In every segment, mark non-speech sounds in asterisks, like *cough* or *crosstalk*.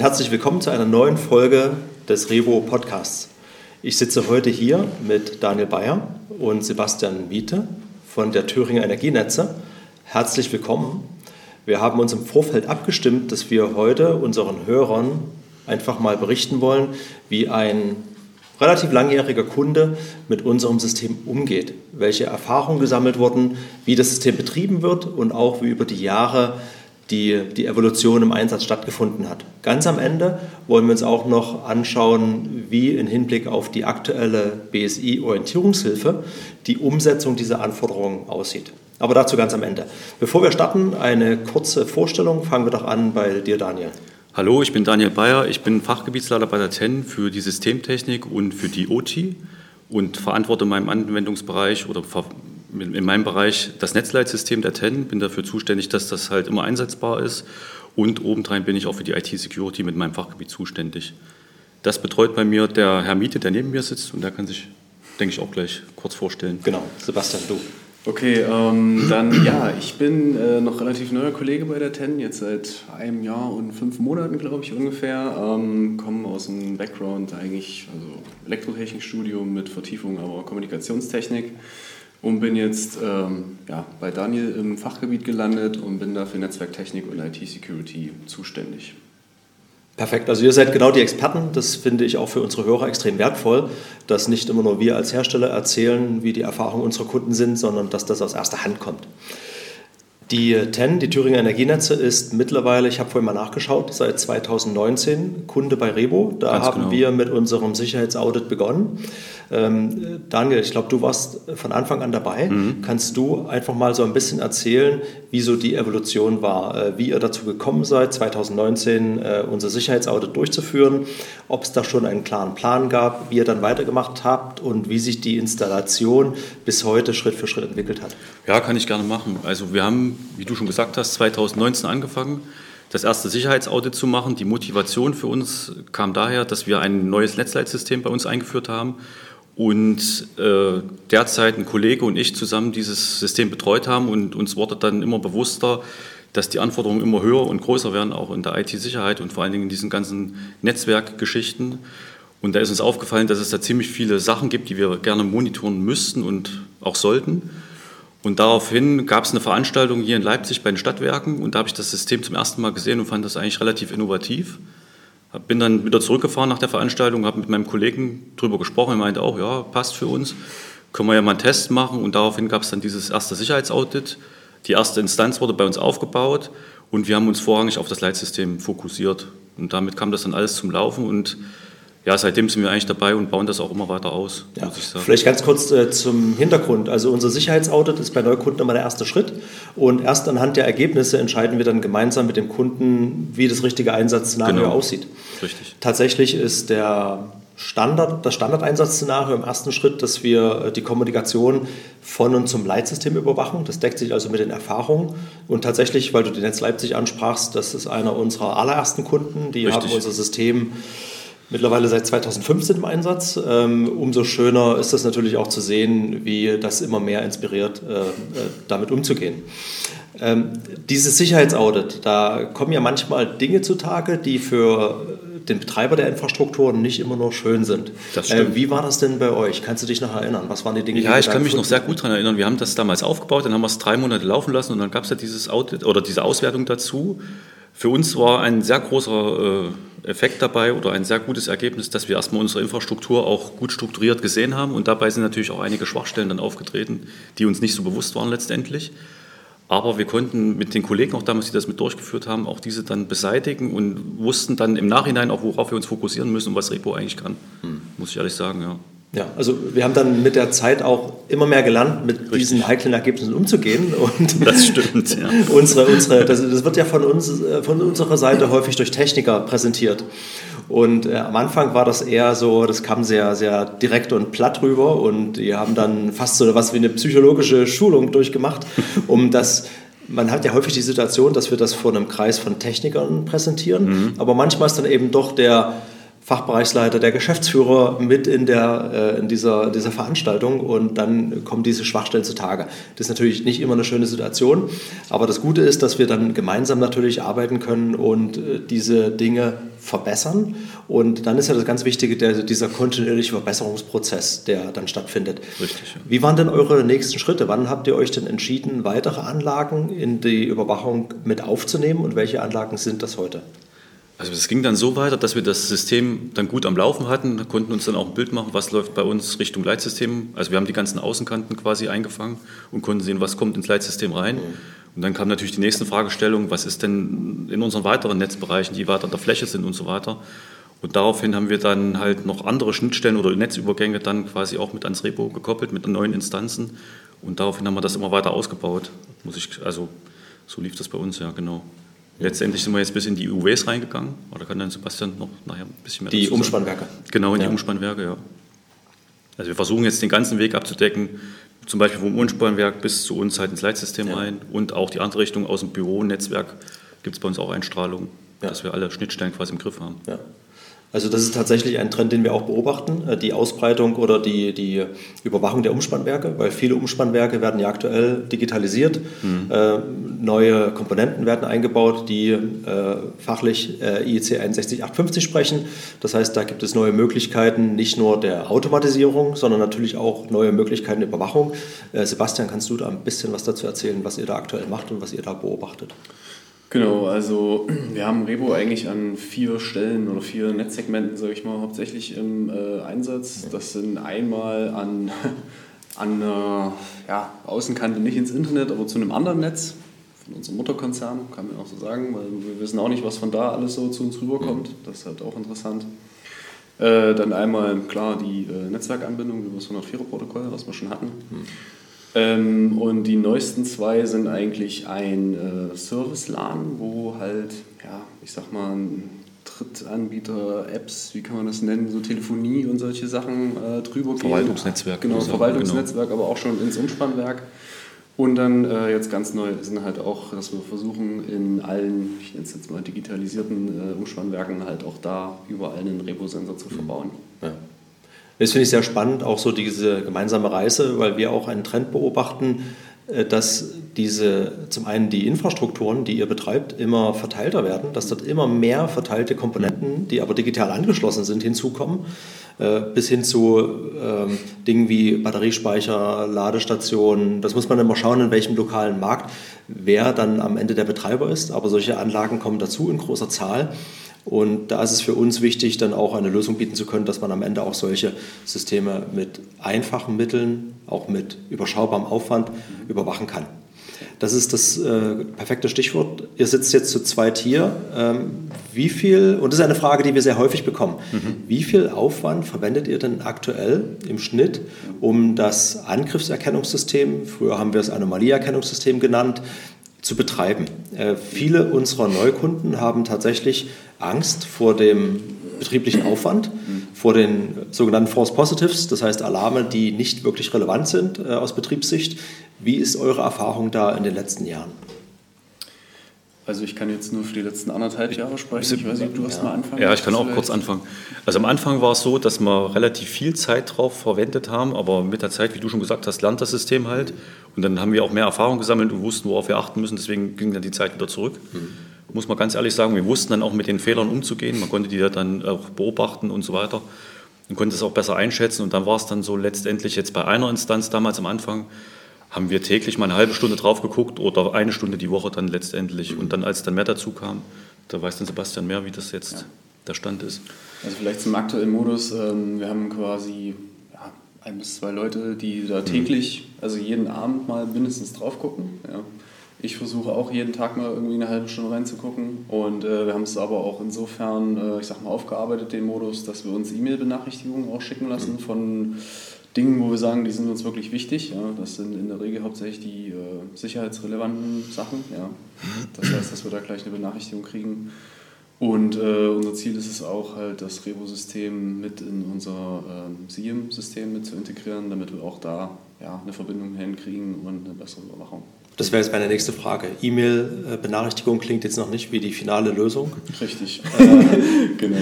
herzlich willkommen zu einer neuen Folge des Revo Podcasts. Ich sitze heute hier mit Daniel Bayer und Sebastian Wiete von der Thüringer Energienetze. Herzlich willkommen. Wir haben uns im Vorfeld abgestimmt, dass wir heute unseren Hörern einfach mal berichten wollen, wie ein relativ langjähriger Kunde mit unserem System umgeht, welche Erfahrungen gesammelt wurden, wie das System betrieben wird und auch wie über die Jahre die, die Evolution im Einsatz stattgefunden hat. Ganz am Ende wollen wir uns auch noch anschauen, wie im Hinblick auf die aktuelle BSI-Orientierungshilfe die Umsetzung dieser Anforderungen aussieht. Aber dazu ganz am Ende. Bevor wir starten, eine kurze Vorstellung. Fangen wir doch an bei dir, Daniel. Hallo, ich bin Daniel Bayer. Ich bin Fachgebietsleiter bei der TEN für die Systemtechnik und für die OT und verantworte in meinem Anwendungsbereich oder in meinem Bereich das Netzleitsystem der TEN, bin dafür zuständig, dass das halt immer einsetzbar ist und obendrein bin ich auch für die IT-Security mit meinem Fachgebiet zuständig. Das betreut bei mir der Herr Miete, der neben mir sitzt und der kann sich, denke ich, auch gleich kurz vorstellen. Genau, Sebastian, du. Okay, ähm, dann ja, ich bin äh, noch relativ neuer Kollege bei der TEN, jetzt seit einem Jahr und fünf Monaten, glaube ich, ungefähr. Ähm, komme aus einem Background eigentlich, also Elektrotechnikstudium mit Vertiefung, aber Kommunikationstechnik und bin jetzt ähm, ja, bei Daniel im Fachgebiet gelandet und bin da für Netzwerktechnik und IT-Security zuständig. Perfekt, also ihr seid genau die Experten. Das finde ich auch für unsere Hörer extrem wertvoll, dass nicht immer nur wir als Hersteller erzählen, wie die Erfahrungen unserer Kunden sind, sondern dass das aus erster Hand kommt. Die TEN, die Thüringer Energienetze, ist mittlerweile, ich habe vorhin mal nachgeschaut, seit 2019 Kunde bei Rebo. Da Ganz haben genau. wir mit unserem Sicherheitsaudit begonnen. Ähm, Daniel, ich glaube, du warst von Anfang an dabei. Mhm. Kannst du einfach mal so ein bisschen erzählen, wie so die Evolution war, äh, wie ihr dazu gekommen seid, 2019 äh, unser Sicherheitsaudit durchzuführen, ob es da schon einen klaren Plan gab, wie ihr dann weitergemacht habt und wie sich die Installation bis heute Schritt für Schritt entwickelt hat? Ja, kann ich gerne machen. Also wir haben wie du schon gesagt hast, 2019 angefangen, das erste Sicherheitsaudit zu machen. Die Motivation für uns kam daher, dass wir ein neues Netzleitsystem bei uns eingeführt haben und äh, derzeit ein Kollege und ich zusammen dieses System betreut haben und uns wurde dann immer bewusster, dass die Anforderungen immer höher und größer werden, auch in der IT-Sicherheit und vor allen Dingen in diesen ganzen Netzwerkgeschichten. Und da ist uns aufgefallen, dass es da ziemlich viele Sachen gibt, die wir gerne monitoren müssten und auch sollten. Und daraufhin gab es eine Veranstaltung hier in Leipzig bei den Stadtwerken und da habe ich das System zum ersten Mal gesehen und fand das eigentlich relativ innovativ. Bin dann wieder zurückgefahren nach der Veranstaltung, habe mit meinem Kollegen darüber gesprochen. Er meinte auch, ja, passt für uns, können wir ja mal einen Test machen. Und daraufhin gab es dann dieses erste Sicherheitsaudit. Die erste Instanz wurde bei uns aufgebaut und wir haben uns vorrangig auf das Leitsystem fokussiert. Und damit kam das dann alles zum Laufen und ja, seitdem sind wir eigentlich dabei und bauen das auch immer weiter aus, ja. muss ich sagen. Vielleicht ganz kurz äh, zum Hintergrund. Also unser Sicherheitsaudit ist bei Neukunden immer der erste Schritt und erst anhand der Ergebnisse entscheiden wir dann gemeinsam mit dem Kunden, wie das richtige Einsatzzszenario genau. aussieht. Richtig. Tatsächlich ist der Standard, das Standardeinsatzszenario im ersten Schritt, dass wir äh, die Kommunikation von und zum Leitsystem überwachen. Das deckt sich also mit den Erfahrungen. Und tatsächlich, weil du die Netz Leipzig ansprachst, das ist einer unserer allerersten Kunden. Die Richtig. haben unser System mittlerweile seit 2015 im Einsatz. Ähm, umso schöner ist es natürlich auch zu sehen, wie das immer mehr inspiriert, äh, äh, damit umzugehen. Ähm, dieses Sicherheitsaudit, da kommen ja manchmal Dinge zutage, die für den Betreiber der Infrastruktur nicht immer nur schön sind. Äh, wie war das denn bei euch? Kannst du dich noch erinnern? Was waren die Dinge? Ja, ich kann mich noch sehr gut daran erinnern. Wir haben das damals aufgebaut, dann haben wir es drei Monate laufen lassen und dann gab es ja dieses Audit oder diese Auswertung dazu. Für uns war ein sehr großer äh, Effekt dabei oder ein sehr gutes Ergebnis, dass wir erstmal unsere Infrastruktur auch gut strukturiert gesehen haben und dabei sind natürlich auch einige Schwachstellen dann aufgetreten, die uns nicht so bewusst waren letztendlich. Aber wir konnten mit den Kollegen auch damals, die das mit durchgeführt haben, auch diese dann beseitigen und wussten dann im Nachhinein auch, worauf wir uns fokussieren müssen und was Repo eigentlich kann, hm. muss ich ehrlich sagen, ja. Ja, also wir haben dann mit der Zeit auch immer mehr gelernt, mit Richtig. diesen heiklen Ergebnissen umzugehen. *laughs* Und das stimmt, ja. unsere, unsere, das, das, wird ja von, uns, äh, von unserer Seite häufig durch Techniker präsentiert. Und äh, am Anfang war das eher so, das kam sehr, sehr direkt und platt rüber und die haben dann fast so was wie eine psychologische Schulung durchgemacht, *laughs* um das man hat ja häufig die Situation, dass wir das vor einem Kreis von Technikern präsentieren, mhm. aber manchmal ist dann eben doch der Fachbereichsleiter, der Geschäftsführer mit in, der, äh, in dieser, dieser Veranstaltung und dann kommen diese Schwachstellen zutage. Das ist natürlich nicht immer eine schöne Situation, aber das Gute ist, dass wir dann gemeinsam natürlich arbeiten können und äh, diese Dinge verbessern. Und dann ist ja das ganz Wichtige der, dieser kontinuierliche Verbesserungsprozess, der dann stattfindet. Richtig. Ja. Wie waren denn eure nächsten Schritte? Wann habt ihr euch denn entschieden, weitere Anlagen in die Überwachung mit aufzunehmen und welche Anlagen sind das heute? Also es ging dann so weiter, dass wir das System dann gut am Laufen hatten, konnten uns dann auch ein Bild machen, was läuft bei uns Richtung Leitsystem. Also wir haben die ganzen Außenkanten quasi eingefangen und konnten sehen, was kommt ins Leitsystem rein. Mhm. Und dann kam natürlich die nächste Fragestellung, was ist denn in unseren weiteren Netzbereichen, die weiter an der Fläche sind und so weiter. Und daraufhin haben wir dann halt noch andere Schnittstellen oder Netzübergänge dann quasi auch mit ans Repo gekoppelt, mit neuen Instanzen. Und daraufhin haben wir das immer weiter ausgebaut. Muss ich, also so lief das bei uns, ja, genau. Letztendlich sind wir jetzt bis in die UWs reingegangen. Oder kann dann Sebastian noch nachher ein bisschen mehr Die Umspannwerke. Genau, in ja. die Umspannwerke, ja. Also wir versuchen jetzt den ganzen Weg abzudecken, zum Beispiel vom Umspannwerk bis zu uns halt ins Leitsystem ja. rein und auch die andere Richtung aus dem Büro-Netzwerk gibt es bei uns auch Einstrahlung, ja. dass wir alle Schnittstellen quasi im Griff haben. Ja. Also das ist tatsächlich ein Trend, den wir auch beobachten, äh, die Ausbreitung oder die, die Überwachung der Umspannwerke, weil viele Umspannwerke werden ja aktuell digitalisiert, mhm. äh, neue Komponenten werden eingebaut, die äh, fachlich äh, IEC 61850 sprechen. Das heißt, da gibt es neue Möglichkeiten, nicht nur der Automatisierung, sondern natürlich auch neue Möglichkeiten der Überwachung. Äh, Sebastian, kannst du da ein bisschen was dazu erzählen, was ihr da aktuell macht und was ihr da beobachtet? Genau, also *clears throat* wir haben Rebo eigentlich an vier Stellen oder vier Netzsegmenten, sage ich mal, hauptsächlich im äh, Einsatz. Das sind einmal an, *laughs* an äh, ja, Außenkante nicht ins Internet, aber zu einem anderen Netz von unserem Mutterkonzern, kann man auch so sagen, weil wir wissen auch nicht, was von da alles so zu uns rüberkommt. Das ist halt auch interessant. Äh, dann einmal, klar, die äh, Netzwerkanbindung über das 104er-Protokoll, was wir schon hatten. Mhm. Ähm, und die neuesten zwei sind eigentlich ein äh, Service-LAN, wo halt, ja, ich sag mal, Drittanbieter, Apps, wie kann man das nennen, so Telefonie und solche Sachen äh, drüber gehen. Verwaltungsnetzwerk. Genau, Verwaltungsnetzwerk, genau. aber auch schon ins Umspannwerk. Und dann äh, jetzt ganz neu sind halt auch, dass wir versuchen, in allen, ich nenne es jetzt mal digitalisierten äh, Umspannwerken halt auch da überall einen Repo-Sensor zu verbauen. Ja. Das finde ich sehr spannend, auch so diese gemeinsame Reise, weil wir auch einen Trend beobachten, äh, dass diese zum einen die Infrastrukturen, die ihr betreibt, immer verteilter werden, dass dort immer mehr verteilte Komponenten, die aber digital angeschlossen sind, hinzukommen, äh, bis hin zu ähm, Dingen wie Batteriespeicher, Ladestationen. Das muss man immer schauen, in welchem lokalen Markt, wer dann am Ende der Betreiber ist. Aber solche Anlagen kommen dazu in großer Zahl. Und da ist es für uns wichtig, dann auch eine Lösung bieten zu können, dass man am Ende auch solche Systeme mit einfachen Mitteln, auch mit überschaubarem Aufwand überwachen kann. Das ist das äh, perfekte Stichwort. Ihr sitzt jetzt zu zweit hier. Ähm, wie viel, und das ist eine Frage, die wir sehr häufig bekommen, mhm. wie viel Aufwand verwendet ihr denn aktuell im Schnitt, um das Angriffserkennungssystem, früher haben wir es Anomalieerkennungssystem genannt, zu betreiben. Äh, viele unserer Neukunden haben tatsächlich Angst vor dem betrieblichen Aufwand, vor den sogenannten False Positives, das heißt Alarme, die nicht wirklich relevant sind äh, aus Betriebssicht. Wie ist eure Erfahrung da in den letzten Jahren? Also ich kann jetzt nur für die letzten anderthalb Jahre sprechen. Ich weiß nicht, du hast ja. mal anfangen. Ja, ich kann auch kurz anfangen. Also am Anfang war es so, dass wir relativ viel Zeit drauf verwendet haben, aber mit der Zeit, wie du schon gesagt hast, lernt das System halt. Und dann haben wir auch mehr Erfahrung gesammelt und wussten, worauf wir achten müssen. Deswegen ging dann die Zeit wieder zurück. Mhm. Muss man ganz ehrlich sagen, wir wussten dann auch mit den Fehlern umzugehen. Man konnte die dann auch beobachten und so weiter und konnte es auch besser einschätzen. Und dann war es dann so letztendlich jetzt bei einer Instanz damals am Anfang, haben wir täglich mal eine halbe Stunde drauf geguckt oder eine Stunde die Woche dann letztendlich. Und dann, als dann mehr dazu kam, da weiß dann Sebastian mehr, wie das jetzt ja. der Stand ist. Also vielleicht zum aktuellen Modus. Ähm, wir haben quasi ja, ein bis zwei Leute, die da mhm. täglich, also jeden Abend mal mindestens drauf gucken. Ja. Ich versuche auch jeden Tag mal irgendwie eine halbe Stunde reinzugucken. Und äh, wir haben es aber auch insofern, äh, ich sag mal, aufgearbeitet, den Modus, dass wir uns E-Mail-Benachrichtigungen auch schicken lassen mhm. von Dingen, wo wir sagen, die sind uns wirklich wichtig. Ja. Das sind in der Regel hauptsächlich die äh, sicherheitsrelevanten Sachen. Ja. Das heißt, dass wir da gleich eine Benachrichtigung kriegen. Und äh, unser Ziel ist es auch, halt das Revo-System mit in unser ähm, SIEM-System mit zu integrieren, damit wir auch da ja, eine Verbindung hinkriegen und eine bessere Überwachung. Das wäre jetzt meine nächste Frage. E-Mail-Benachrichtigung klingt jetzt noch nicht wie die finale Lösung. Richtig. *laughs* *laughs* genau.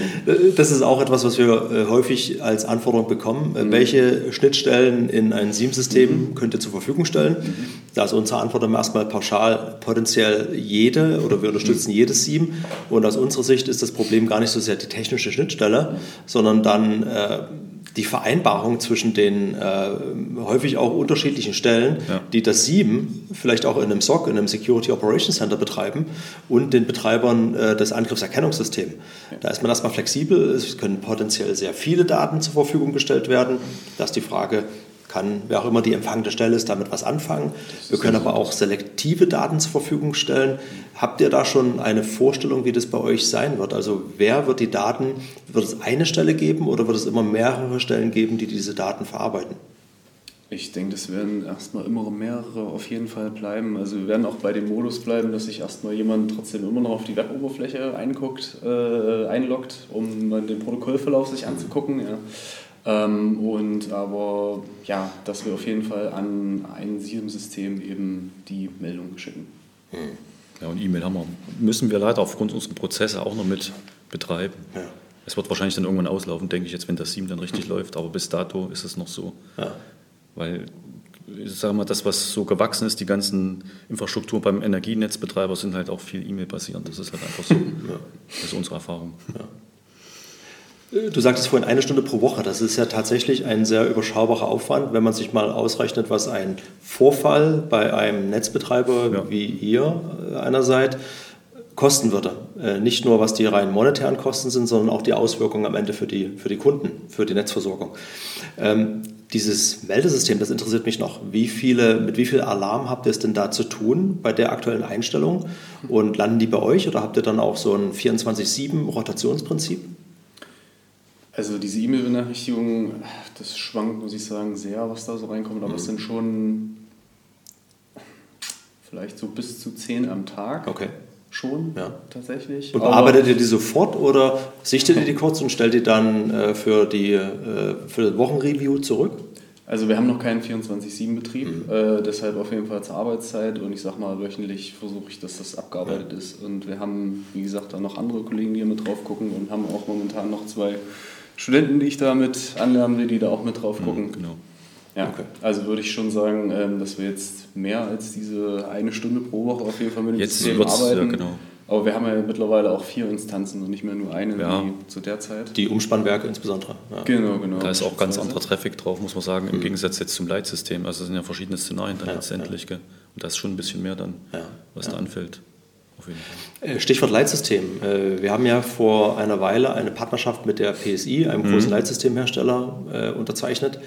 Das ist auch etwas, was wir äh, häufig als Anforderung bekommen. Äh, mhm. Welche Schnittstellen in ein SIEM-System mhm. könnt ihr zur Verfügung stellen? Mhm. Da ist unsere Antwort erstmal pauschal potenziell jede oder wir unterstützen mhm. jedes SIEM. Und aus unserer Sicht ist das Problem gar nicht so sehr die technische Schnittstelle, sondern dann äh, die Vereinbarung zwischen den äh, häufig auch unterschiedlichen Stellen, ja. die das SIEM vielleicht auch in einem SOC, in einem Security Operations Center betreiben und den Betreibern äh, des Angriffserkennungssystems. Ja. Da ist man erstmal flexibel, es können potenziell sehr viele Daten zur Verfügung gestellt werden. Da ist die Frage, kann, wer auch immer die empfangende Stelle ist, damit was anfangen. Wir können aber auch selektive Daten zur Verfügung stellen. Habt ihr da schon eine Vorstellung, wie das bei euch sein wird? Also wer wird die Daten, wird es eine Stelle geben oder wird es immer mehrere Stellen geben, die diese Daten verarbeiten? Ich denke, das werden erstmal immer mehrere auf jeden Fall bleiben. Also wir werden auch bei dem Modus bleiben, dass sich erstmal jemand trotzdem immer noch auf die Weboberfläche einguckt, äh, einloggt, um den Protokollverlauf sich anzugucken. Ja. Ähm, und aber ja, dass wir auf jeden Fall an ein SIEM-System eben die Meldung schicken. Hm. Ja, und E-Mail haben wir, müssen wir leider aufgrund unserer Prozesse auch noch mit betreiben. Ja. Es wird wahrscheinlich dann irgendwann auslaufen, denke ich jetzt, wenn das SIEM dann richtig mhm. läuft. Aber bis dato ist es noch so. Ja. Weil, ich sage mal, das, was so gewachsen ist, die ganzen Infrastrukturen beim Energienetzbetreiber sind halt auch viel E-Mail basierend. Das ist halt einfach so. Ja. Das ist unsere Erfahrung. Ja. Du sagtest vorhin eine Stunde pro Woche. Das ist ja tatsächlich ein sehr überschaubarer Aufwand, wenn man sich mal ausrechnet, was ein Vorfall bei einem Netzbetreiber ja. wie ihr einer seid kosten würde. Äh, nicht nur, was die rein monetären Kosten sind, sondern auch die Auswirkungen am Ende für die, für die Kunden, für die Netzversorgung. Ähm, dieses Meldesystem, das interessiert mich noch. Wie viele, mit wie viel Alarm habt ihr es denn da zu tun bei der aktuellen Einstellung? Und landen die bei euch oder habt ihr dann auch so ein 24-7-Rotationsprinzip? Also diese E-Mail-Benachrichtigungen, das schwankt, muss ich sagen, sehr, was da so reinkommt, aber mhm. es sind schon vielleicht so bis zu zehn am Tag. Okay. Schon, ja. tatsächlich. Und arbeitet ihr die sofort oder sichtet ihr die kurz und stellt die dann äh, für, die, äh, für das Wochenreview zurück? Also wir haben noch keinen 24-7-Betrieb, mhm. äh, deshalb auf jeden Fall zur Arbeitszeit und ich sag mal, wöchentlich versuche ich, dass das abgearbeitet ja. ist. Und wir haben, wie gesagt, dann noch andere Kollegen, die hier mit drauf gucken und haben auch momentan noch zwei Studenten, die ich da mit anlernen will, die da auch mit drauf mhm, gucken. Mhm, genau. Ja, okay. also würde ich schon sagen, ähm, dass wir jetzt mehr als diese eine Stunde pro Woche auf jeden Fall mit dem jetzt System arbeiten. Ja, genau. Aber wir haben ja mittlerweile auch vier Instanzen und nicht mehr nur eine ja. wie zu der Zeit. Die Umspannwerke insbesondere. Ja. Genau, genau. Da ist auch ganz anderer Traffic drauf, muss man sagen, im mhm. Gegensatz jetzt zum Leitsystem. Also es sind ja verschiedene Szenarien dann letztendlich. Und da ist schon ein bisschen mehr dann, was da anfällt. Äh, Stichwort Leitsystem. Äh, wir haben ja vor einer Weile eine Partnerschaft mit der PSI, einem mhm. großen Leitsystemhersteller, äh, unterzeichnet.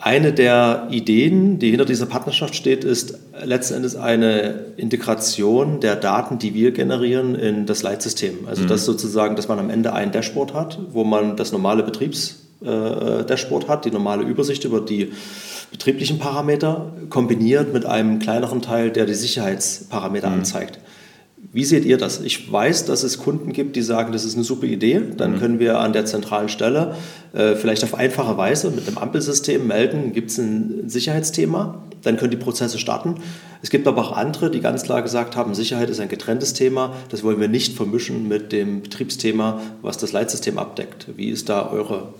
Eine der Ideen, die hinter dieser Partnerschaft steht, ist letzten Endes eine Integration der Daten, die wir generieren, in das Leitsystem. Also mhm. das sozusagen, dass man am Ende ein Dashboard hat, wo man das normale Betriebsdashboard hat, die normale Übersicht über die betrieblichen Parameter, kombiniert mit einem kleineren Teil, der die Sicherheitsparameter mhm. anzeigt. Wie seht ihr das? Ich weiß, dass es Kunden gibt, die sagen, das ist eine super Idee. Dann mhm. können wir an der zentralen Stelle äh, vielleicht auf einfache Weise mit einem Ampelsystem melden, gibt es ein Sicherheitsthema. Dann können die Prozesse starten. Es gibt aber auch andere, die ganz klar gesagt haben, Sicherheit ist ein getrenntes Thema. Das wollen wir nicht vermischen mit dem Betriebsthema, was das Leitsystem abdeckt. Wie ist da eure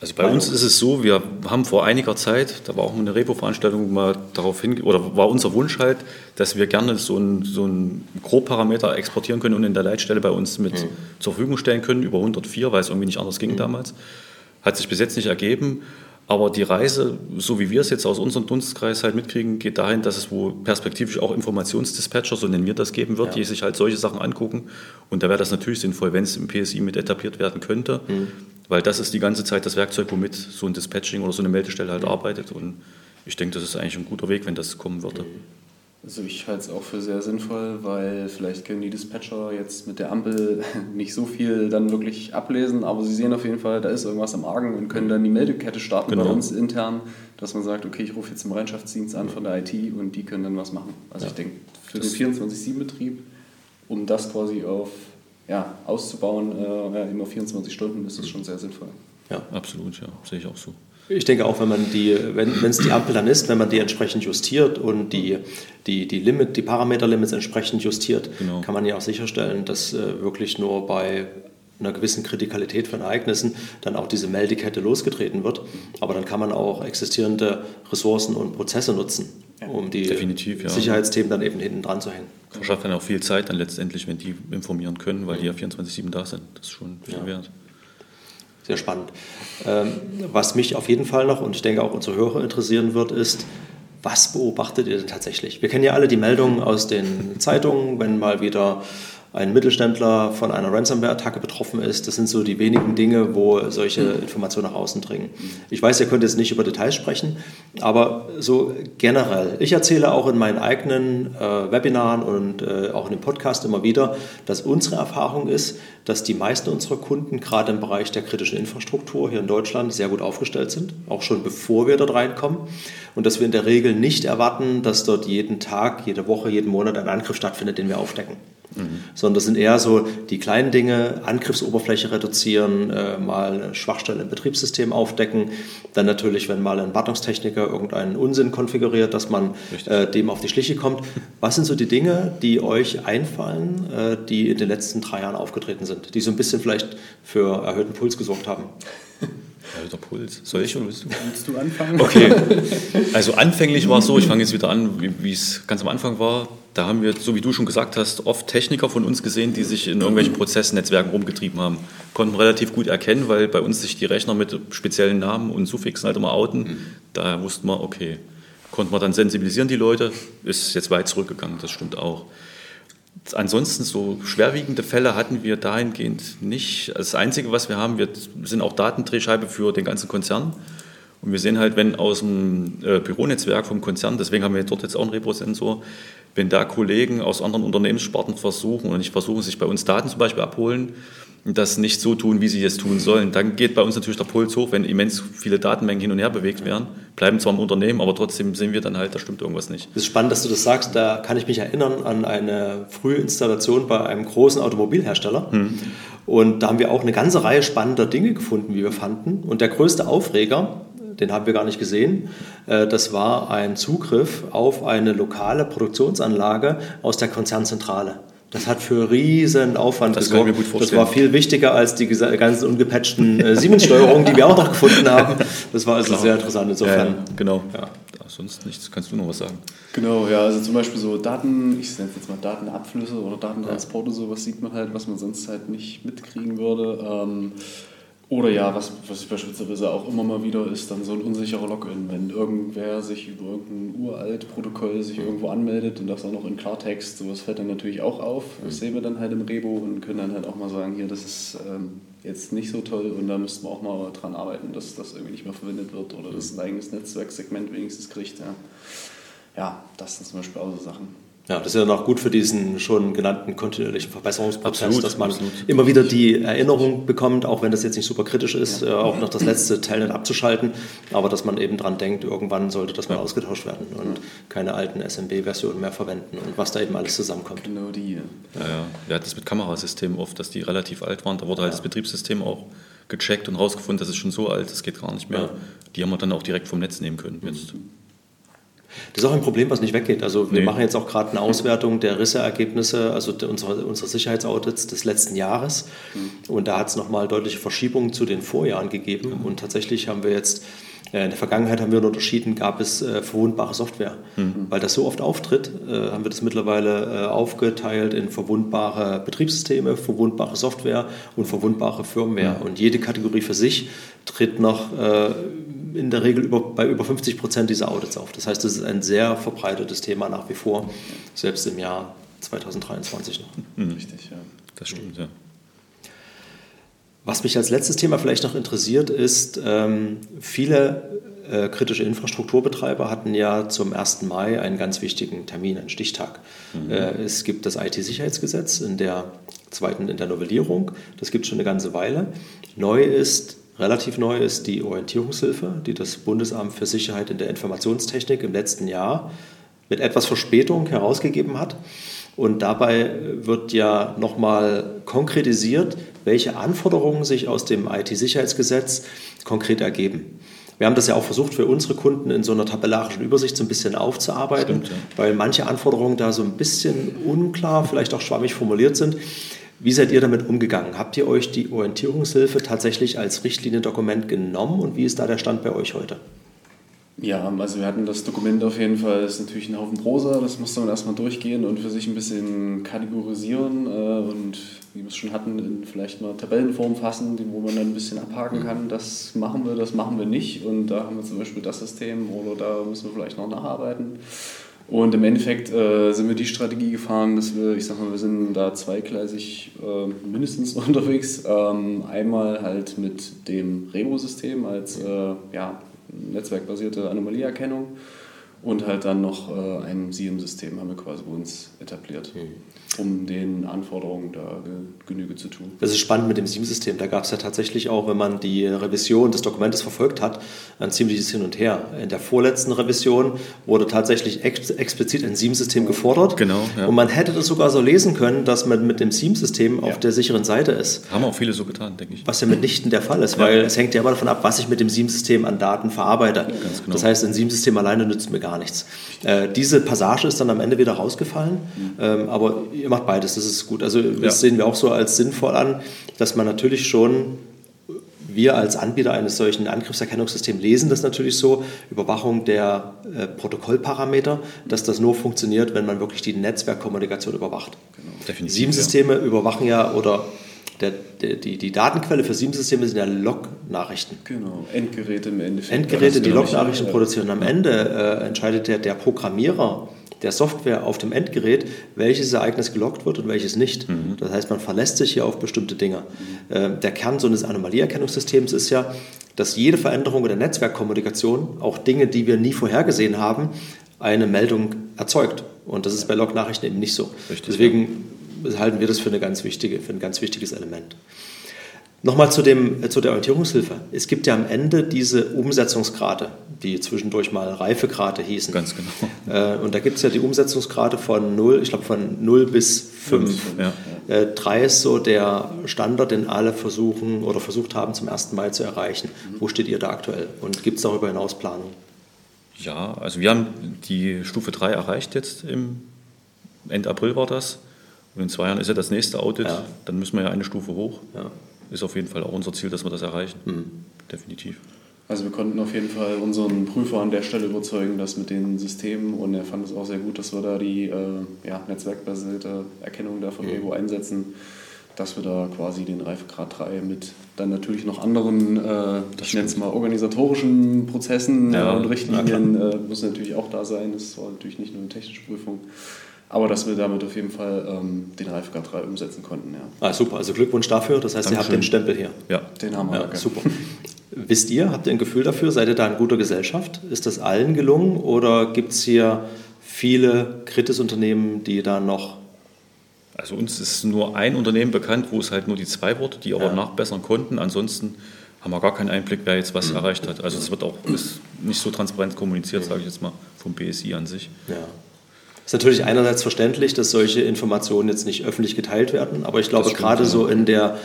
also bei uns ist es so, wir haben vor einiger Zeit, da war auch eine Repo-Veranstaltung mal darauf hin, oder war unser Wunsch halt, dass wir gerne so einen so ein Grobparameter exportieren können und in der Leitstelle bei uns mit mhm. zur Verfügung stellen können, über 104, weil es irgendwie nicht anders ging mhm. damals. Hat sich bis jetzt nicht ergeben. Aber die Reise, so wie wir es jetzt aus unserem Dunstkreis halt mitkriegen, geht dahin, dass es wo perspektivisch auch Informationsdispatcher, so nennen wir das, geben wird, ja. die sich halt solche Sachen angucken. Und da wäre das natürlich sinnvoll, wenn es im PSI mit etabliert werden könnte. Mhm. Weil das ist die ganze Zeit das Werkzeug, womit so ein Dispatching oder so eine Meldestelle halt arbeitet. Und ich denke, das ist eigentlich ein guter Weg, wenn das kommen würde. Also ich halte es auch für sehr sinnvoll, weil vielleicht können die Dispatcher jetzt mit der Ampel *laughs* nicht so viel dann wirklich ablesen, aber sie sehen auf jeden Fall, da ist irgendwas am Argen und können dann die Meldekette starten genau. bei uns intern, dass man sagt, okay, ich rufe jetzt den Bereitschaftsdienst an von der IT und die können dann was machen. Also ja. ich denke, für das den 24-7-Betrieb, um das quasi auf ja, auszubauen, äh, immer 24 Stunden, ist das schon sehr sinnvoll. Ja. Absolut, ja, sehe ich auch so. Ich denke auch, wenn man die, wenn es die Ampel dann ist, wenn man die entsprechend justiert und die, die, die Limit, die Parameterlimits entsprechend justiert, genau. kann man ja auch sicherstellen, dass äh, wirklich nur bei einer gewissen Kritikalität von Ereignissen dann auch diese Meldekette losgetreten wird. Aber dann kann man auch existierende Ressourcen und Prozesse nutzen, um die ja. Sicherheitsthemen dann eben hinten dran zu hängen. Verschafft dann auch viel Zeit dann letztendlich, wenn die informieren können, weil die ja 24-7 da sind. Das ist schon viel ja. wert sehr spannend. Ähm, was mich auf jeden Fall noch und ich denke auch unsere Hörer interessieren wird, ist, was beobachtet ihr denn tatsächlich? Wir kennen ja alle die Meldungen aus den Zeitungen, wenn mal wieder ein Mittelständler von einer Ransomware-Attacke betroffen ist. Das sind so die wenigen Dinge, wo solche Informationen nach außen dringen. Ich weiß, ihr könnt jetzt nicht über Details sprechen, aber so generell. Ich erzähle auch in meinen eigenen äh, Webinaren und äh, auch in dem Podcast immer wieder, dass unsere Erfahrung ist, dass die meisten unserer Kunden gerade im Bereich der kritischen Infrastruktur hier in Deutschland sehr gut aufgestellt sind, auch schon bevor wir dort reinkommen. Und dass wir in der Regel nicht erwarten, dass dort jeden Tag, jede Woche, jeden Monat ein Angriff stattfindet, den wir aufdecken. Mhm. Sondern das sind eher so die kleinen Dinge, Angriffsoberfläche reduzieren, äh, mal eine Schwachstelle im Betriebssystem aufdecken. Dann natürlich, wenn mal ein Wartungstechniker irgendeinen Unsinn konfiguriert, dass man äh, dem auf die Schliche kommt. Was sind so die Dinge, die euch einfallen, äh, die in den letzten drei Jahren aufgetreten sind, die so ein bisschen vielleicht für erhöhten Puls gesorgt haben? *laughs* Alter Puls. Soll ich oder willst du? Willst du anfangen? Okay. *laughs* Also anfänglich war es so, ich fange jetzt wieder an, wie es ganz am Anfang war. Da haben wir, so wie du schon gesagt hast, oft Techniker von uns gesehen, die sich in irgendwelchen Prozessnetzwerken rumgetrieben haben. Konnten relativ gut erkennen, weil bei uns sich die Rechner mit speziellen Namen und Suffixen halt immer outen. Mhm. Da wussten wir, okay, konnten wir dann sensibilisieren die Leute. Ist jetzt weit zurückgegangen, das stimmt auch. Ansonsten so schwerwiegende Fälle hatten wir dahingehend nicht. Das Einzige, was wir haben, wir sind auch Datendrehscheibe für den ganzen Konzern. Und wir sehen halt, wenn aus dem äh, Büronetzwerk vom Konzern, deswegen haben wir dort jetzt auch einen Reposensor, wenn da Kollegen aus anderen Unternehmenssparten versuchen und nicht versuchen, sich bei uns Daten zum Beispiel abholen, das nicht so tun, wie sie es tun sollen. Dann geht bei uns natürlich der Puls hoch, wenn immens viele Datenmengen hin und her bewegt werden. Bleiben zwar im Unternehmen, aber trotzdem sehen wir dann halt, da stimmt irgendwas nicht. Das ist spannend, dass du das sagst. Da kann ich mich erinnern an eine frühe Installation bei einem großen Automobilhersteller. Hm. Und da haben wir auch eine ganze Reihe spannender Dinge gefunden, wie wir fanden. Und der größte Aufreger, den haben wir gar nicht gesehen. Äh, das war ein Zugriff auf eine lokale Produktionsanlage aus der Konzernzentrale. Das hat für riesen Aufwand das gesorgt. Das war viel wichtiger als die ganzen ungepatchten äh, Siemens-Steuerungen, die wir auch noch gefunden haben. Das war also Klar. sehr interessant insofern. Ja, ja, genau. Ja. Sonst nichts. Kannst du noch was sagen? Genau, ja, also zum Beispiel so Daten, ich nenne es jetzt mal Datenabflüsse oder Datentransporte, sowas sieht man halt, was man sonst halt nicht mitkriegen würde. Ähm, oder ja, was, was beispielsweise auch immer mal wieder ist, dann so ein unsicherer Login. Wenn irgendwer sich über irgendein uralt Protokoll sich irgendwo anmeldet und das auch noch in Klartext, sowas fällt dann natürlich auch auf. Das sehen wir dann halt im Rebo und können dann halt auch mal sagen, hier, das ist ähm, jetzt nicht so toll und da müssten wir auch mal dran arbeiten, dass das irgendwie nicht mehr verwendet wird oder dass ein eigenes Netzwerksegment wenigstens kriegt. Ja, ja das sind zum Beispiel auch so Sachen. Ja, das ist ja noch gut für diesen schon genannten kontinuierlichen Verbesserungsprozess, absolut, dass man absolut. immer wieder die Erinnerung bekommt, auch wenn das jetzt nicht super kritisch ist, ja. äh, auch noch das letzte Telnet abzuschalten, aber dass man eben dran denkt, irgendwann sollte das mal ja. ausgetauscht werden und ja. keine alten SMB-Versionen mehr verwenden und was da eben alles zusammenkommt. Genau die. Ja, ja. Wir hatten das mit Kamerasystemen oft, dass die relativ alt waren. Da wurde halt das Betriebssystem auch gecheckt und rausgefunden, das ist schon so alt, das geht gar nicht mehr. Die haben wir dann auch direkt vom Netz nehmen können. Jetzt. Das ist auch ein Problem, was nicht weggeht. Also wir nee. machen jetzt auch gerade eine Auswertung der Risseergebnisse, also unserer, unserer Sicherheitsaudits des letzten Jahres. Mhm. Und da hat es nochmal deutliche Verschiebungen zu den Vorjahren gegeben. Mhm. Und tatsächlich haben wir jetzt, äh, in der Vergangenheit haben wir unterschieden, gab es äh, verwundbare Software. Mhm. Weil das so oft auftritt, äh, haben wir das mittlerweile äh, aufgeteilt in verwundbare Betriebssysteme, verwundbare Software und verwundbare Firmware. Und jede Kategorie für sich tritt noch äh, in der Regel über, bei über 50 Prozent dieser Audits auf. Das heißt, es ist ein sehr verbreitetes Thema nach wie vor, selbst im Jahr 2023 noch. Mhm. Richtig, ja. Das stimmt, ja. Was mich als letztes Thema vielleicht noch interessiert, ist, ähm, viele äh, kritische Infrastrukturbetreiber hatten ja zum 1. Mai einen ganz wichtigen Termin, einen Stichtag. Mhm. Äh, es gibt das IT-Sicherheitsgesetz in der zweiten, in der Novellierung. Das gibt es schon eine ganze Weile. Neu ist, Relativ neu ist die Orientierungshilfe, die das Bundesamt für Sicherheit in der Informationstechnik im letzten Jahr mit etwas Verspätung herausgegeben hat. Und dabei wird ja nochmal konkretisiert, welche Anforderungen sich aus dem IT-Sicherheitsgesetz konkret ergeben. Wir haben das ja auch versucht für unsere Kunden in so einer tabellarischen Übersicht so ein bisschen aufzuarbeiten, Stimmt, ja. weil manche Anforderungen da so ein bisschen unklar, vielleicht auch schwammig formuliert sind. Wie seid ihr damit umgegangen? Habt ihr euch die Orientierungshilfe tatsächlich als Richtliniendokument genommen und wie ist da der Stand bei euch heute? Ja, also wir hatten das Dokument auf jeden Fall, das ist natürlich ein Haufen Prosa, das musste man erstmal durchgehen und für sich ein bisschen kategorisieren äh, und wie wir es schon hatten, vielleicht mal Tabellenform fassen, wo man dann ein bisschen abhaken kann, das machen wir, das machen wir nicht und da haben wir zum Beispiel das System oder da müssen wir vielleicht noch nacharbeiten. Und im Endeffekt äh, sind wir die Strategie gefahren, dass wir, ich sag mal, wir sind da zweigleisig äh, mindestens *laughs* unterwegs. Ähm, einmal halt mit dem Rebo-System als äh, ja, netzwerkbasierte Anomalieerkennung und halt dann noch äh, ein SIEM-System haben wir quasi bei uns etabliert, mhm. um den Anforderungen da Genüge zu tun. Das ist spannend mit dem SIEM-System. Da gab es ja tatsächlich auch, wenn man die Revision des Dokumentes verfolgt hat, ein ziemliches Hin und Her. In der vorletzten Revision wurde tatsächlich ex explizit ein SIEM-System gefordert. Genau. Ja. Und man hätte das sogar so lesen können, dass man mit dem SIEM-System ja. auf der sicheren Seite ist. Haben auch viele so getan, denke ich. Was ja mitnichten der Fall ist, ja. weil es hängt ja immer davon ab, was ich mit dem SIEM-System an Daten verarbeite. Genau. Das heißt, ein SIEM-System alleine nützt mir gar gar nichts. Äh, diese Passage ist dann am Ende wieder rausgefallen, mhm. ähm, aber ihr macht beides, das ist gut. Also das ja. sehen wir auch so als sinnvoll an, dass man natürlich schon wir als Anbieter eines solchen Angriffserkennungssystems lesen das natürlich so, Überwachung der äh, Protokollparameter, dass das nur funktioniert, wenn man wirklich die Netzwerkkommunikation überwacht. Genau. SIEM-Systeme ja. überwachen ja oder der, der, die, die Datenquelle für SIEM-Systeme sind ja Log-Nachrichten. Genau, Endgeräte im Endeffekt. Endgeräte, die Log-Nachrichten produzieren. Am Ende äh, entscheidet der, der Programmierer der Software auf dem Endgerät, welches Ereignis gelockt wird und welches nicht. Mhm. Das heißt, man verlässt sich hier auf bestimmte Dinge. Mhm. Äh, der Kern so eines Anomalieerkennungssystems ist ja, dass jede Veränderung der Netzwerkkommunikation, auch Dinge, die wir nie vorhergesehen haben, eine Meldung erzeugt. Und das ist bei Log-Nachrichten eben nicht so. Richtig, Deswegen halten wir das für, eine ganz wichtige, für ein ganz wichtiges Element. Nochmal zu, dem, zu der Orientierungshilfe. Es gibt ja am Ende diese Umsetzungsgrade, die zwischendurch mal Reifegrade hießen. Ganz genau. Äh, und da gibt es ja die Umsetzungsgrade von 0, ich glaube von 0 bis 5. Ja. Äh, 3 ist so der Standard, den alle versuchen oder versucht haben zum ersten Mal zu erreichen. Wo steht ihr da aktuell? Und gibt es darüber hinaus Planung? Ja, also wir haben die Stufe 3 erreicht jetzt im Ende April war das. Und in zwei Jahren ist ja das nächste Audit, ja. dann müssen wir ja eine Stufe hoch. Ja. Ist auf jeden Fall auch unser Ziel, dass wir das erreichen. Mhm. Definitiv. Also wir konnten auf jeden Fall unseren Prüfer an der Stelle überzeugen, dass mit den Systemen und er fand es auch sehr gut, dass wir da die äh, ja, netzwerkbasierte Erkennung da von mhm. Ego einsetzen, dass wir da quasi den Reifegrad 3 mit dann natürlich noch anderen, äh, ich nenne es mal organisatorischen Prozessen ja, und Richtlinien, äh, muss natürlich auch da sein. Das war natürlich nicht nur eine technische Prüfung. Aber dass wir damit auf jeden Fall ähm, den Reifegrad 3 umsetzen konnten. Ja. Ah, super, also Glückwunsch dafür. Das heißt, Dankeschön. ihr habt den Stempel hier. Ja, den haben wir. Ja, super. Wisst ihr, habt ihr ein Gefühl dafür? Seid ihr da in guter Gesellschaft? Ist das allen gelungen oder gibt es hier viele Kritisunternehmen, die da noch. Also uns ist nur ein Unternehmen bekannt, wo es halt nur die zwei Worte, die aber ja. nachbessern konnten. Ansonsten haben wir gar keinen Einblick, wer jetzt was mhm. erreicht hat. Also es wird auch nicht so transparent kommuniziert, sage ich jetzt mal, vom BSI an sich. Ja. Ist natürlich einerseits verständlich, dass solche Informationen jetzt nicht öffentlich geteilt werden, aber ich glaube gerade so in der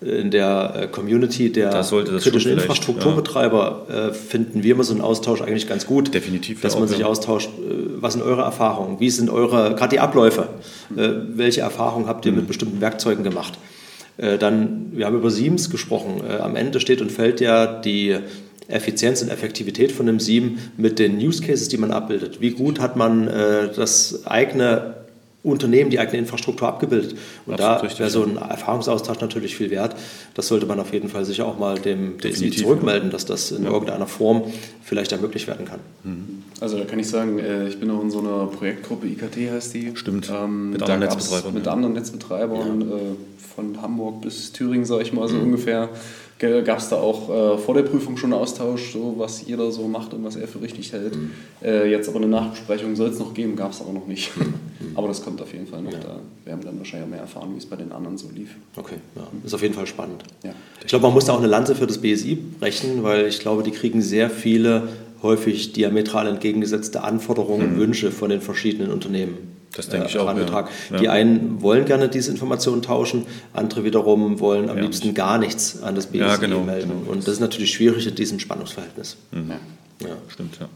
in der äh, Community der kritischen Infrastrukturbetreiber ja. äh, finden wir immer so einen Austausch eigentlich ganz gut. Definitiv. Dass man sich austauscht, äh, was sind eure Erfahrungen, wie sind eure, gerade die Abläufe, welche Erfahrungen habt ihr mhm. mit bestimmten Werkzeugen gemacht? Dann, wir haben über Siemens gesprochen. Am Ende steht und fällt ja die Effizienz und Effektivität von einem SIEM mit den Use Cases, die man abbildet. Wie gut hat man äh, das eigene Unternehmen, die eigene Infrastruktur abgebildet. Und Absolut da wäre so ein Erfahrungsaustausch natürlich viel wert. Das sollte man auf jeden Fall sicher auch mal dem DSI zurückmelden, dass das in ja. irgendeiner Form vielleicht ermöglicht werden kann. Mhm. Also da kann ich sagen, äh, ich bin auch in so einer Projektgruppe, IKT heißt die. Stimmt, ähm, mit anderen Netzbetreibern. Mit anderen Netzbetreibern, ja. Äh, von Hamburg bis Thüringen, sage ich mal so mhm. ungefähr. Gab es da auch äh, vor der Prüfung schon einen Austausch, so was jeder so macht und was er für richtig hält. Mhm. Äh, jetzt aber eine Nachbesprechung soll es noch geben, gab es aber noch nicht. Mhm. *laughs* aber das kommt auf jeden Fall noch. Ja. Da werden wir dann wahrscheinlich mehr erfahren, wie es bei den anderen so lief. Okay, ja. ist auf jeden Fall spannend. Ja. Ich glaube, man muss da auch eine Lanze für das BSI brechen, weil ich glaube, die kriegen sehr viele häufig diametral entgegengesetzte Anforderungen und mhm. Wünsche von den verschiedenen Unternehmen. Das denke ich auch, herangetragen. Ja. Die einen wollen gerne diese Informationen tauschen, andere wiederum wollen am ja, liebsten gar nichts an das BSI ja, genau, melden. Genau. Und das ist natürlich schwierig in diesem Spannungsverhältnis. Mhm. Ja. Stimmt, ja.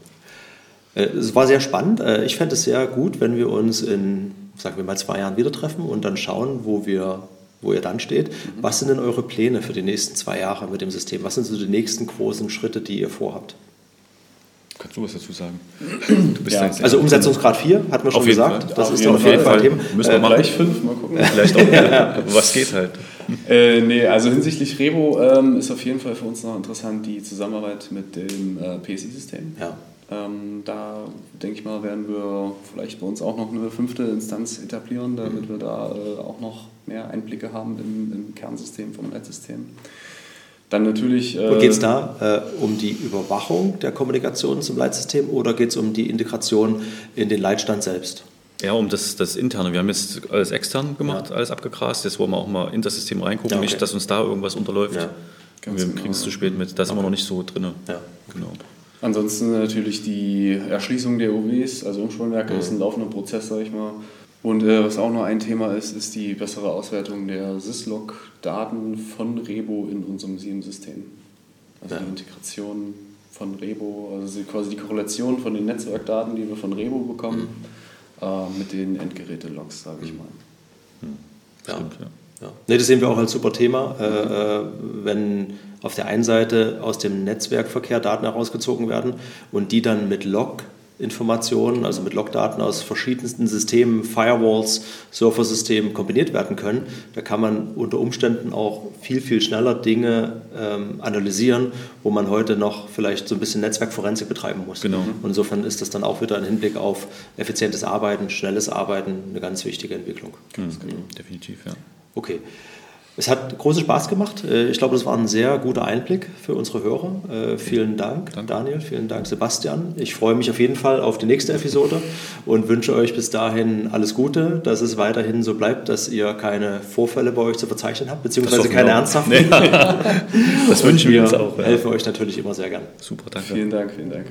Äh, es war sehr spannend. Äh, ich fände es sehr gut, wenn wir uns in, sagen wir mal, zwei Jahren wieder treffen und dann schauen, wo wir wo ihr dann steht. Mhm. Was sind denn eure Pläne für die nächsten zwei Jahre mit dem System? Was sind so die nächsten großen Schritte, die ihr vorhabt? Kannst du was dazu sagen? *clears throat* Ja. also Umsetzungsgrad 4, hatten wir schon gesagt. Fall. Das auf ist ja auf jeden Fall, Fall Thema. Müssen wir äh, mal gleich 5 mal gucken. *laughs* Vielleicht auch, ja. was geht halt. Äh, nee, also hinsichtlich Revo ähm, ist auf jeden Fall für uns noch interessant die Zusammenarbeit mit dem äh, PSI-System. Ja. Ähm, da denke ich mal, werden wir vielleicht bei uns auch noch eine fünfte Instanz etablieren, damit wir da äh, auch noch mehr Einblicke haben im, im Kernsystem vom Netzsystem. Dann natürlich. Äh, geht es da äh, um die Überwachung der Kommunikation zum Leitsystem oder geht es um die Integration in den Leitstand selbst? Ja, um das, das Interne. Wir haben jetzt alles extern gemacht, ja. alles abgegrast. Jetzt wollen wir auch mal in das System reingucken, ja, okay. nicht, dass uns da irgendwas unterläuft. Ja. wir kriegen es genau. zu spät mit. Da sind okay. wir noch nicht so drin. Ja. Genau. Ansonsten natürlich die Erschließung der UWs, also Umspannwerke, mhm. ist ein laufender Prozess, sage ich mal. Und äh, was auch noch ein Thema ist, ist die bessere Auswertung der Syslog-Daten von Rebo in unserem SIEM-System. Also ja. die Integration von Rebo, also quasi die Korrelation von den Netzwerkdaten, die wir von Rebo bekommen, mhm. äh, mit den Endgeräte-Logs, sage ich mal. Mhm. Ja. Stimmt, ja. Ja. Nee, das sehen wir auch als super Thema. Äh, äh, wenn auf der einen Seite aus dem Netzwerkverkehr Daten herausgezogen werden und die dann mit Log Informationen, also mit Logdaten aus verschiedensten Systemen, Firewalls, Surfersystemen kombiniert werden können. Da kann man unter Umständen auch viel, viel schneller Dinge ähm, analysieren, wo man heute noch vielleicht so ein bisschen Netzwerkforensik betreiben muss. Genau. Und insofern ist das dann auch wieder ein Hinblick auf effizientes Arbeiten, schnelles Arbeiten eine ganz wichtige Entwicklung. Ganz genau. Definitiv, ja. Okay. Es hat großen Spaß gemacht. Äh, ich glaube, das war ein sehr guter Einblick für unsere Hörer. Äh, vielen Dank, Danke. Daniel. Vielen Dank, Sebastian. Ich freue mich auf jeden Fall auf die nächste Episode und wünsche euch bis dahin alles Gute, dass es weiterhin so bleibt, dass ihr keine Vorfälle bei euch zu verzeichnen habt, beziehungsweise keine ernsthaften. Nee. das *laughs* wünschen wir uns auch. Ja. helfen euch natürlich immer sehr gern. Super, danke. Vielen Dank, vielen Dank.